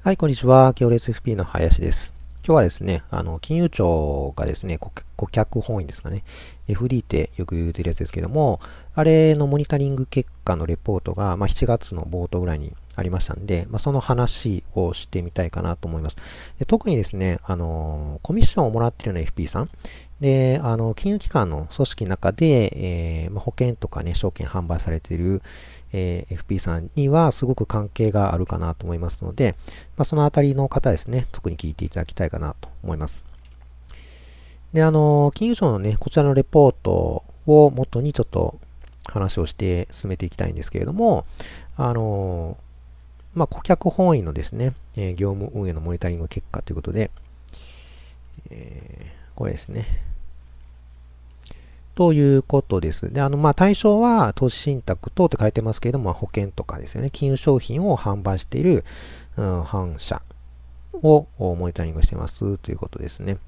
はい、こんにちは。行列 FP の林です。今日はですね、あの、金融庁がですね、顧客本位ですかね、FD ってよく言うてるやつですけども、あれのモニタリング結果のレポートが、まあ、7月の冒頭ぐらいにありましたんで、まあ、その話をしてみたいかなと思います。で特にですね、あの、コミッションをもらってるような FP さん、で、あの、金融機関の組織の中で、えー、まあ、保険とかね、証券販売されている、えー、FP さんにはすごく関係があるかなと思いますので、まあ、そのあたりの方ですね、特に聞いていただきたいかなと思います。で、あの、金融庁のね、こちらのレポートを元にちょっと話をして進めていきたいんですけれども、あの、まあ、顧客本位のですね、えー、業務運営のモニタリング結果ということで、えー、これですね。ということです。で、あの、まあ、対象は投資信託等って書いてますけれども、保険とかですよね、金融商品を販売している、うん、反社をモニタリングしてますということですね。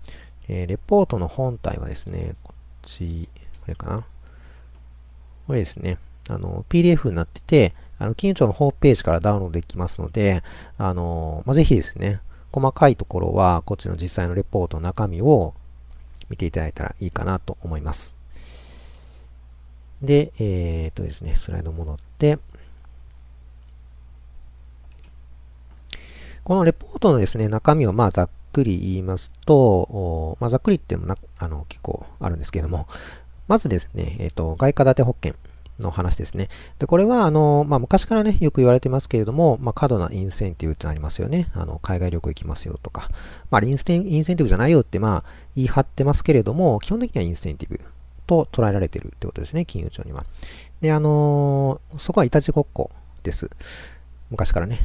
えー、レポートの本体はですね、こっち、これかな。これですね、あの、PDF になってて、あの、金融庁のホームページからダウンロードできますので、あの、まあ、ぜひですね、細かいところは、こっちの実際のレポートの中身を見ていただいたらいいかなと思います。で、えー、っとですね、スライド戻って、このレポートのですね、中身をまあざっくり言いますと、まあ、ざっくり言ってもなあの結構あるんですけれども、まずですね、えっ、と、外貨建て保険の話ですね。で、これは、あの、まあ、昔からね、よく言われてますけれども、まあ、過度なインセンティブってありますよね。あの、海外旅行行きますよとか。まあ、インセンティブじゃないよって、まあ、言い張ってますけれども、基本的にはインセンティブと捉えられてるってことですね、金融庁には。で、あのー、そこはいたちごっこです。昔からね。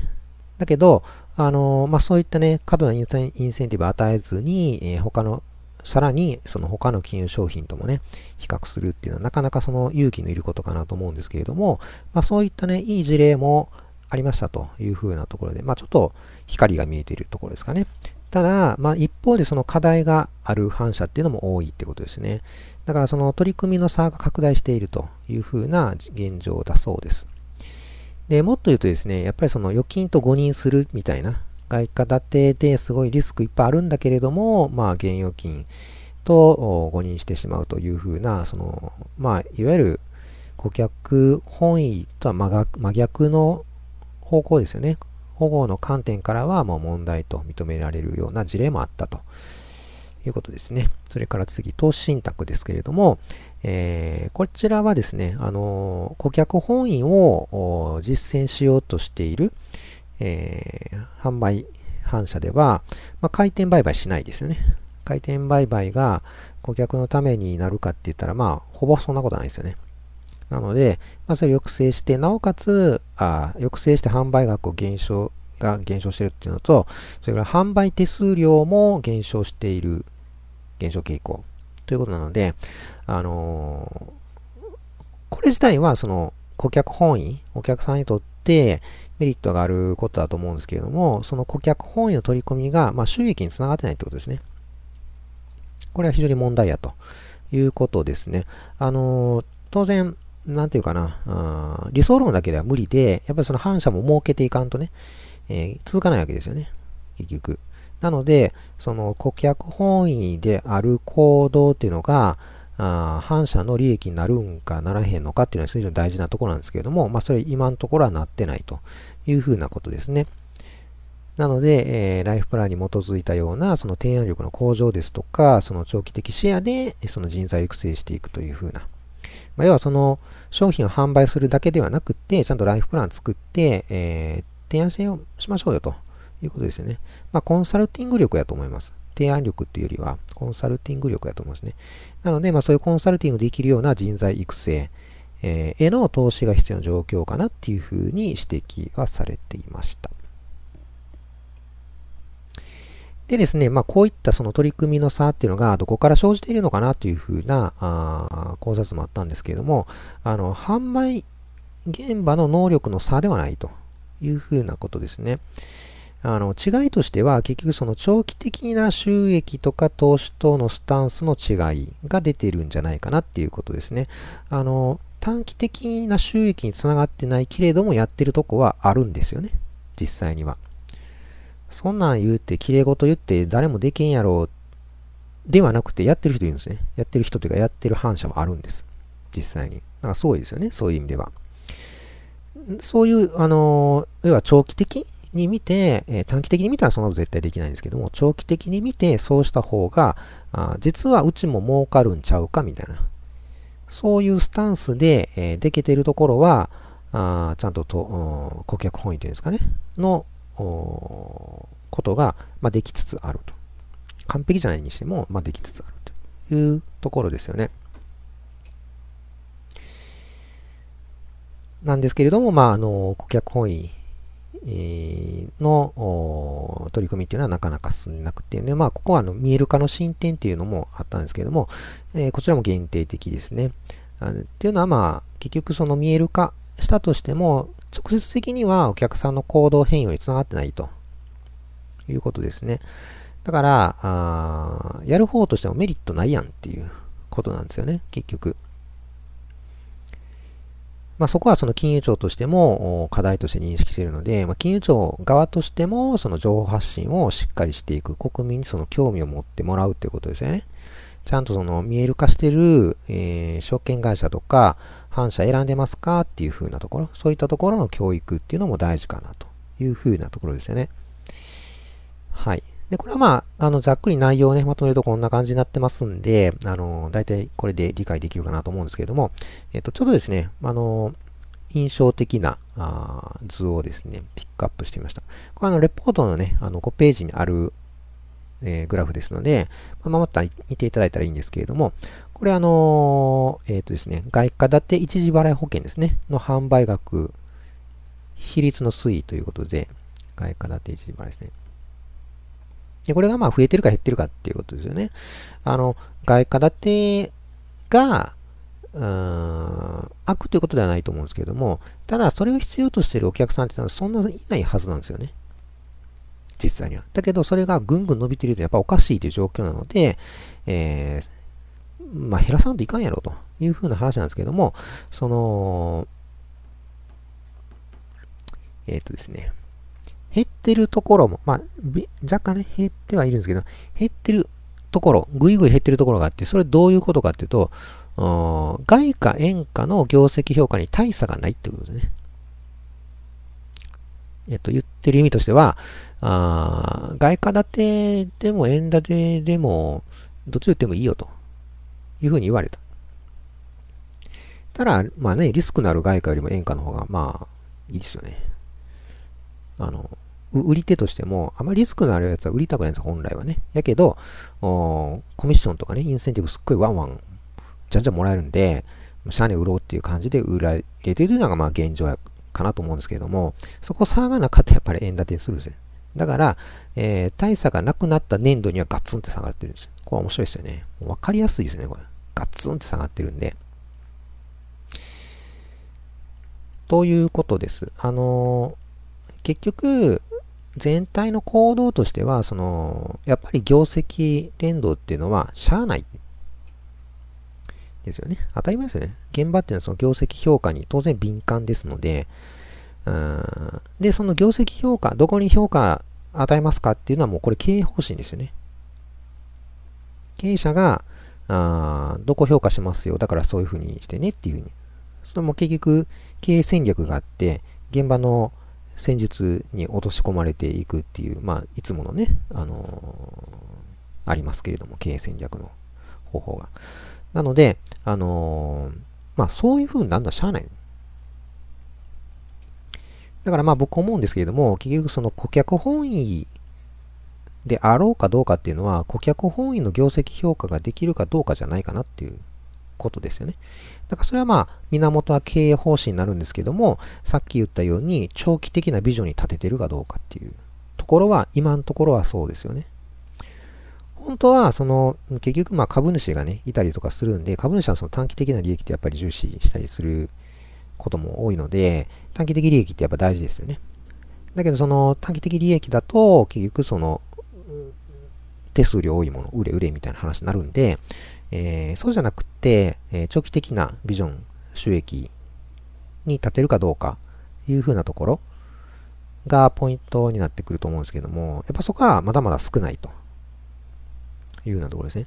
だけど、あのー、まあ、そういったね、過度なインセンティブを与えずに、えー、他の、さらにその他の金融商品ともね、比較するっていうのはなかなかその勇気のいることかなと思うんですけれども、まあ、そういったね、いい事例もありましたというふうなところで、まあ、ちょっと光が見えているところですかね。ただ、まあ、一方でその課題がある反射っていうのも多いってことですね。だからその取り組みの差が拡大しているというふうな現状だそうです。で、もっと言うとですね、やっぱりその預金と誤認するみたいな、外貨建てですごいリスクいっぱいあるんだけれども、まあ、現預金と誤認してしまうというふうな、その、まあ、いわゆる顧客本位とは真逆の方向ですよね。保護の観点からはもう問題と認められるような事例もあったということですね。それから次、投資信託ですけれども、えー、こちらはですね、あの顧客本位を実践しようとしている、えー、販売反社では、まあ、回転売買しないですよね。回転売買が顧客のためになるかって言ったら、まあ、ほぼそんなことないですよね。なので、まあ、それを抑制して、なおかつ、あ抑制して販売額を減少、が減少しているっていうのと、それから販売手数料も減少している減少傾向ということなので、あのー、これ自体はその顧客本位、お客さんにとってメリットがあることだと思うんですけれども、その顧客本位の取り組みが、まあ、収益につながってないってことですね。これは非常に問題やということですね。あのー、当然、なんていうかな、あ理想論だけでは無理で、やっぱりその反射も設けていかんとね、えー、続かないわけですよね。結局。なので、その顧客本位である行動っていうのが、あ反社の利益になるんかならへんのかっていうのは非常に大事なところなんですけれども、まあ、それ今のところはなってないというふうなことですね。なので、えー、ライフプランに基づいたようなその提案力の向上ですとか、その長期的シェアでその人材育成していくというふうな。まあ、要はその商品を販売するだけではなくて、ちゃんとライフプラン作って、えー、提案性をしましょうよということですよね。まあ、コンサルティング力やと思います。提案力っていうよりは、コンサルティング力やと思いますね。なので、まあ、そういうコンサルティングできるような人材育成、えー、への投資が必要な状況かなっていうふうに指摘はされていました。でですね、まあ、こういったその取り組みの差っていうのがどこから生じているのかなというふうなあ考察もあったんですけれども、あの、販売現場の能力の差ではないというふうなことですね。あの違いとしては結局その長期的な収益とか投資等のスタンスの違いが出ているんじゃないかなっていうことですね。あの短期的な収益につながってないけれどもやってるとこはあるんですよね。実際には。そんなん言うて、綺麗事言って誰もできんやろ、ではなくて、やってる人いるんですね。やってる人というか、やってる反射もあるんです。実際に。だからすごいですよね、そういう意味では。そういう、あの要は長期的に見て、えー、短期的に見たらそんなこと絶対できないんですけども、長期的に見てそうした方が、あ実はうちも儲かるんちゃうかみたいな。そういうスタンスで、えー、できてるところは、あちゃんとと顧客本位というんですかね、のことが、まあ、できつつあると。完璧じゃないにしても、まあ、できつつあるというところですよね。なんですけれども、まあ、あの、顧客本位の取り組みっていうのはなかなか進んでなくて、ね、まあ、ここはあの見える化の進展っていうのもあったんですけれども、えー、こちらも限定的ですね。あっていうのは、まあ、結局その見える化したとしても、直接的にはお客さんの行動変容につながってないということですね。だから、あやる方としてもメリットないやんっていうことなんですよね、結局。まあ、そこはその金融庁としても課題として認識しているので、まあ、金融庁側としてもその情報発信をしっかりしていく、国民にその興味を持ってもらうということですよね。ちゃんとその見える化してる、えー、証券会社とか反社選んでますかっていう風なところ、そういったところの教育っていうのも大事かなという風なところですよね。はい。で、これはまあ、あの、ざっくり内容をね、まとめるとこんな感じになってますんで、あの、大体これで理解できるかなと思うんですけれども、えっと、ちょっとですね、あの、印象的なあ図をですね、ピックアップしてみました。これあの、レポートのね、あの、5ページにある、え、グラフですので、まあ、また見ていただいたらいいんですけれども、これあの、えっ、ー、とですね、外貨建て一時払い保険ですね、の販売額、比率の推移ということで、外貨建て一時払いですね。で、これがまあ増えてるか減ってるかっていうことですよね。あの、外貨建てが、うーん、悪ということではないと思うんですけれども、ただそれを必要としているお客さんっていうのはそんないないはずなんですよね。実際には。だけど、それがぐんぐん伸びているとやっぱおかしいという状況なので、えー、まあ減らさんといかんやろというふうな話なんですけども、その、えっ、ー、とですね、減ってるところも、まあ、若干ね、減ってはいるんですけど、減ってるところ、ぐいぐい減ってるところがあって、それどういうことかっていうと、外貨、円価の業績評価に大差がないってことですね。えっと、言ってる意味としては、あ外貨建てでも円建てでも、どっち言ってもいいよというふうに言われた。ただ、まあね、リスクのある外貨よりも円貨の方が、まあ、いいですよね。あの、売り手としても、あまりリスクのあるやつは売りたくないんです本来はね。やけど、コミッションとかね、インセンティブすっごいワンワン、じゃんじゃんもらえるんで、シャネ売ろうっていう感じで売られてるのがまあ現状やかなと思うんですけれども、そこ差がなかったらやっぱり円建てにするんですよ。だから、えー、大差がなくなった年度にはガツンって下がってるんですよ。これ面白いですよね。わかりやすいですよね、これ。ガツンって下がってるんで。ということです。あのー、結局、全体の行動としては、その、やっぱり業績連動っていうのは、しゃあない。ですよね。当たり前ですよね。現場っていうのはその業績評価に当然敏感ですので、うんで、その業績評価、どこに評価与えますかっていうのはもうこれ経営方針ですよね。経営者が、あどこ評価しますよ。だからそういうふうにしてねっていうふうに。それも結局経営戦略があって、現場の戦術に落とし込まれていくっていう、まあ、いつものね、あのー、ありますけれども、経営戦略の方法が。なので、あのー、まあ、そういう風になるのはしゃあない。だからまあ僕思うんですけれども、結局その顧客本位であろうかどうかっていうのは、顧客本位の業績評価ができるかどうかじゃないかなっていうことですよね。だからそれはまあ、源は経営方針になるんですけども、さっき言ったように、長期的なビジョンに立ててるかどうかっていうところは、今のところはそうですよね。本当は、その、結局、まあ株主がね、いたりとかするんで、株主はその短期的な利益ってやっぱり重視したりすることも多いので、短期的利益ってやっぱ大事ですよね。だけど、その短期的利益だと、結局その、手数料多いもの、売れ売れみたいな話になるんで、えー、そうじゃなくて、えー、長期的なビジョン、収益に立てるかどうか、いうふうなところがポイントになってくると思うんですけども、やっぱそこはまだまだ少ないというようなところですね。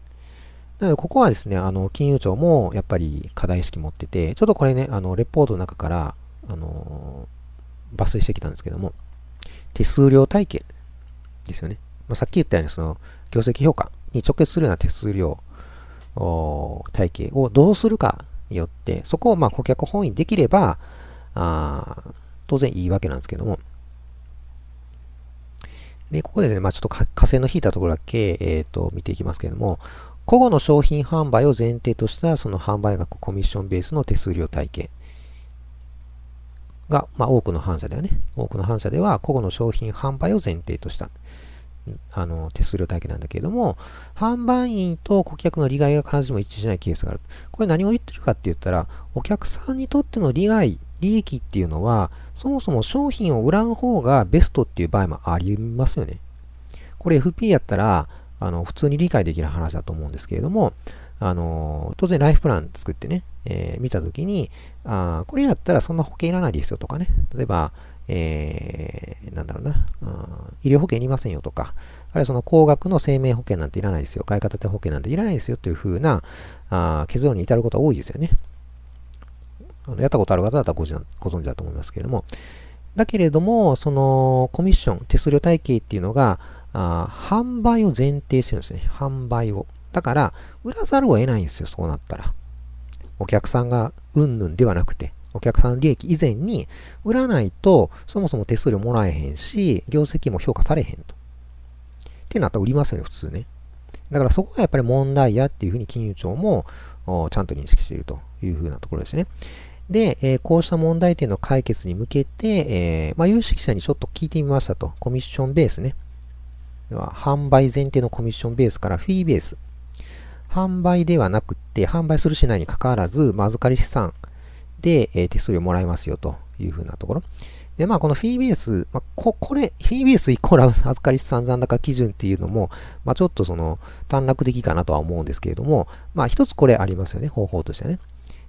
なので、ここはですね、あの、金融庁もやっぱり課題意識持ってて、ちょっとこれね、あの、レポートの中から、あの抜粋してきたんですけども、手数料体系ですよね。まあ、さっき言ったように、その、業績評価に直結するような手数料体系をどうするかによって、そこをま顧客本位できれば、あ当然いいわけなんですけども、で、ここでね、まあちょっと火星の引いたところだけ、えっ、ー、と、見ていきますけれども、個々の商品販売を前提としたその販売額コミッションベースの手数料体系が、まあ多くの反社ではね、多くの反社では個々の商品販売を前提としたあの手数料体系なんだけれども、販売員と顧客の利害が必ずしも一致しないケースがある。これ何を言ってるかって言ったら、お客さんにとっての利害、利益っていうのは、そもそも商品を売らん方がベストっていう場合もありますよね。これ FP やったら、あの、普通に理解できる話だと思うんですけれども、あの、当然ライフプラン作ってね、えー、見たときに、あこれやったらそんな保険いらないですよとかね。例えば、えー、なんだろうな、医療保険いりませんよとか、あるいはその高額の生命保険なんていらないですよ、外貨建て保険なんていらないですよというふうなあ結論に至ることは多いですよね。あのやったことある方だったらごご存知だと思いますけれども、だけれども、そのコミッション、手数料体系っていうのが、あ販売を前提してるんですね。販売を。だから、売らざるを得ないんですよ、そうなったら。お客さんがうんぬんではなくて。お客さん利益以前に売らないと、そもそも手数料もらえへんし、業績も評価されへんと。ってなったら売りますよね、普通ね。だからそこがやっぱり問題やっていうふうに金融庁もちゃんと認識しているというふうなところですね。で、えー、こうした問題点の解決に向けて、えー、まあ、有識者にちょっと聞いてみましたと。コミッションベースね。では販売前提のコミッションベースからフィーベース。販売ではなくて、販売するしないにかかわらず、まあ、預かり資産で、えー、手数料もらえますよというふうなところ。で、まあ、このフィーベース、まあ、こ、これ、フィーベースイコール 預かり資産残高基準っていうのも、まあ、ちょっとその、短絡的かなとは思うんですけれども、まあ、一つこれありますよね、方法としてね。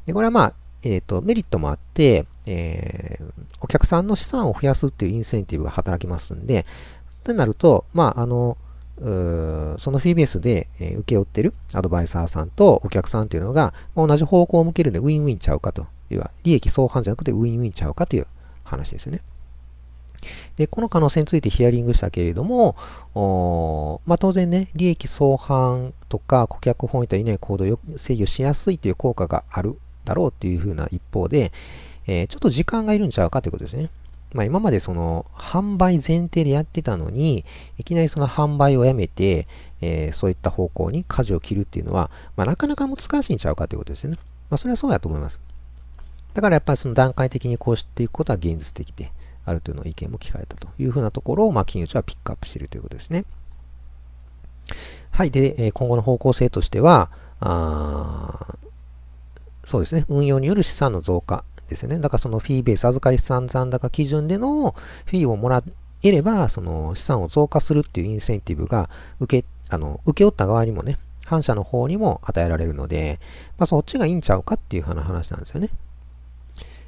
で、これはまあ、えっ、ー、と、メリットもあって、えー、お客さんの資産を増やすっていうインセンティブが働きますんで、ってなると、まあ、あの、そのフィーベースで、えー、請け負ってるアドバイザーさんとお客さんっていうのが、同じ方向を向けるんでウィンウィンちゃうかと要は利益相反じゃなくてウィンウィンちゃうかという話ですよね。で、この可能性についてヒアリングしたけれども、まあ、当然ね、利益相反とか顧客本位といない行動を制御しやすいという効果があるだろうというふうな一方で、えー、ちょっと時間がいるんちゃうかということですね。まあ、今までその販売前提でやってたのに、いきなりその販売をやめて、えー、そういった方向に舵を切るっていうのは、まあ、なかなか難しいんちゃうかということですよね。まあ、それはそうやと思います。だからやっぱりその段階的にこうしていくことは現実的であるというの意見も聞かれたというふうなところを、まあ、金融庁はピックアップしているということですね。はい。で、今後の方向性としては、あそうですね。運用による資産の増加ですよね。だからそのフィーベース、預かり資産残高基準でのフィーをもらえれば、その資産を増加するっていうインセンティブが受け、あの、受け負った側にもね、反社の方にも与えられるので、まあそっちがいいんちゃうかっていう話なんですよね。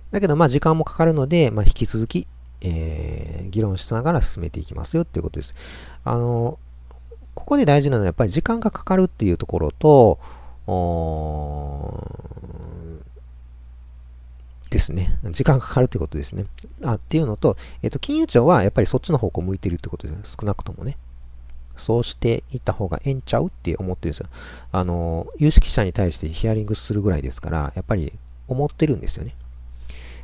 だけど、まあ、時間もかかるので、まあ、引き続き、えー、議論しながら進めていきますよっていうことです。あの、ここで大事なのはやっぱり時間がかかるっていうところと、ですね。時間がかかるってことですね。あっていうのと、えっ、と、金融庁はやっぱりそっちの方向向いてるってことです。少なくともね。そうしていった方がええんちゃうって思ってるんですよ。あの、有識者に対してヒアリングするぐらいですから、やっぱり思ってるんですよね。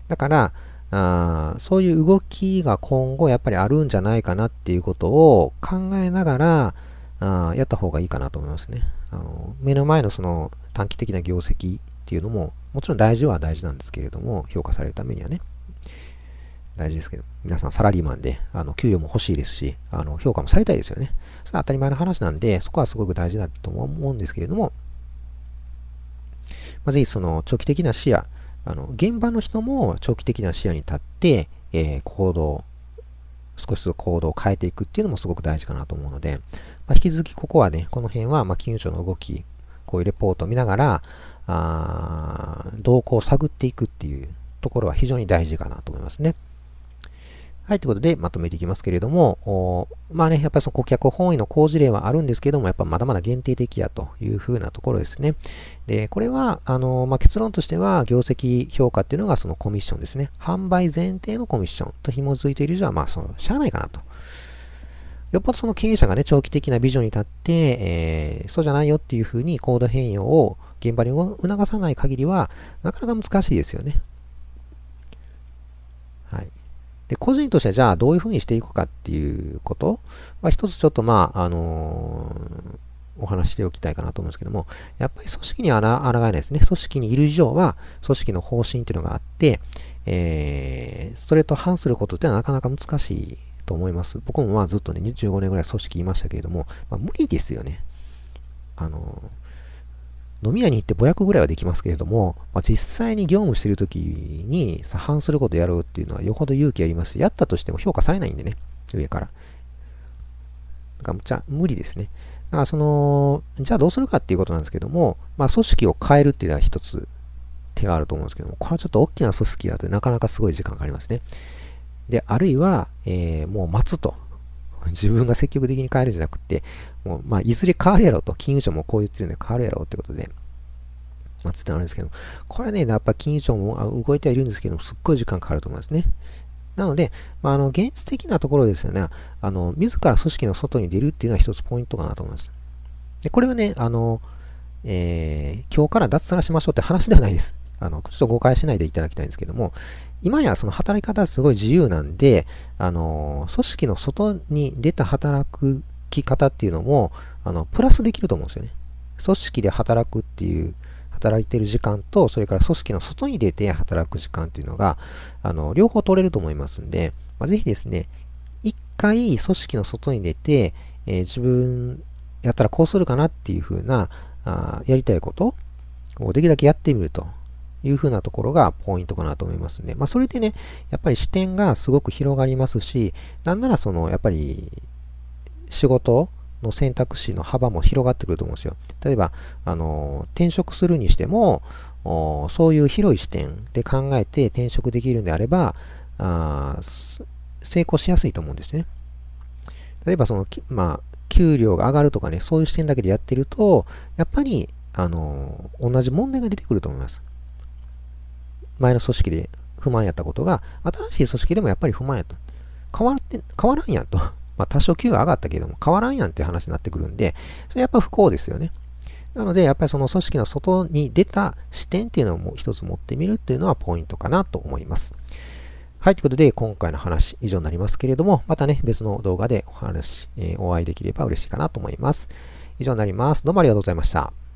だから、あそういう動きが今後やっぱりあるんじゃないかなっていうことを考えながらあやった方がいいかなと思いますね。あの目の前のその短期的な業績っていうのももちろん大事は大事なんですけれども評価されるためにはね。大事ですけど皆さんサラリーマンであの給与も欲しいですしあの評価もされたいですよね。それは当たり前の話なんでそこはすごく大事だと思うんですけれども、まあ、ぜひその長期的な視野あの、現場の人も長期的な視野に立って、えー、行動、少しずつ行動を変えていくっていうのもすごく大事かなと思うので、まあ、引き続きここはね、この辺は、ま、金融庁の動き、こういうレポートを見ながら、あ動向を探っていくっていうところは非常に大事かなと思いますね。はい、ということでまとめていきますけれども、まあね、やっぱりその顧客本位の工事例はあるんですけども、やっぱまだまだ限定的やというふうなところですね。で、これは、あの、まあ、結論としては、業績評価っていうのがそのコミッションですね。販売前提のコミッションと紐づいている以上は、まあ、その、しゃあないかなと。よっぽどその経営者がね、長期的なビジョンに立って、えー、そうじゃないよっていうふうにコード変容を現場に促さない限りは、なかなか難しいですよね。はい。で、個人としてはじゃあどういうふうにしていくかっていうことは一つちょっとまあ、あのー、お話しておきたいかなと思うんですけども、やっぱり組織にあら抗えないですね。組織にいる以上は、組織の方針っていうのがあって、えー、それと反することってのはなかなか難しいと思います。僕もまあずっとね、25年ぐらい組織いましたけれども、まあ、無理ですよね。あのー飲み屋に行ってぼやくぐらいはできますけれども、まあ、実際に業務してるときに反することをやるっていうのはよほど勇気ありますし、やったとしても評価されないんでね、上から。だからじゃ無理ですね。だからその、じゃあどうするかっていうことなんですけども、まあ組織を変えるっていうのは一つ手があると思うんですけども、これはちょっと大きな組織だとなかなかすごい時間かかりますね。で、あるいは、えー、もう待つと。自分が積極的に変えるんじゃなくて、もう、まあ、いずれ変わるやろうと、金融庁もこう言ってるんで変わるやろうってことで、まあ、つってあるんですけど、これね、やっぱ金融庁も動いてはいるんですけどすっごい時間かかると思いますね。なので、まあ、あの、現実的なところですよね、あの、自ら組織の外に出るっていうのは一つポイントかなと思います。で、これはね、あの、えー、今日から脱サラしましょうって話ではないです。あの、ちょっと誤解しないでいただきたいんですけども、今やその働き方すごい自由なんで、あの、組織の外に出た働き方っていうのも、あの、プラスできると思うんですよね。組織で働くっていう、働いてる時間と、それから組織の外に出て働く時間っていうのが、あの、両方取れると思いますんで、まあ、ぜひですね、一回組織の外に出て、えー、自分やったらこうするかなっていう風な、あやりたいことをできるだけやってみると。いうふうなところがポイントかなと思いますね。まあ、それでね、やっぱり視点がすごく広がりますし、なんならその、やっぱり、仕事の選択肢の幅も広がってくると思うんですよ。例えば、あの、転職するにしても、そういう広い視点で考えて転職できるんであれば、あ成功しやすいと思うんですね。例えば、その、まあ、給料が上がるとかね、そういう視点だけでやってると、やっぱり、あの、同じ問題が出てくると思います。前の組織で不満やったことが、新しい組織でもやっぱり不満やと。変わって、変わらんやんと。まあ、多少給与上がったけども、変わらんやんっていう話になってくるんで、それやっぱ不幸ですよね。なので、やっぱりその組織の外に出た視点っていうのをもう一つ持ってみるっていうのはポイントかなと思います。はい、ということで、今回の話以上になりますけれども、またね、別の動画でお話、えー、お会いできれば嬉しいかなと思います。以上になります。どうもありがとうございました。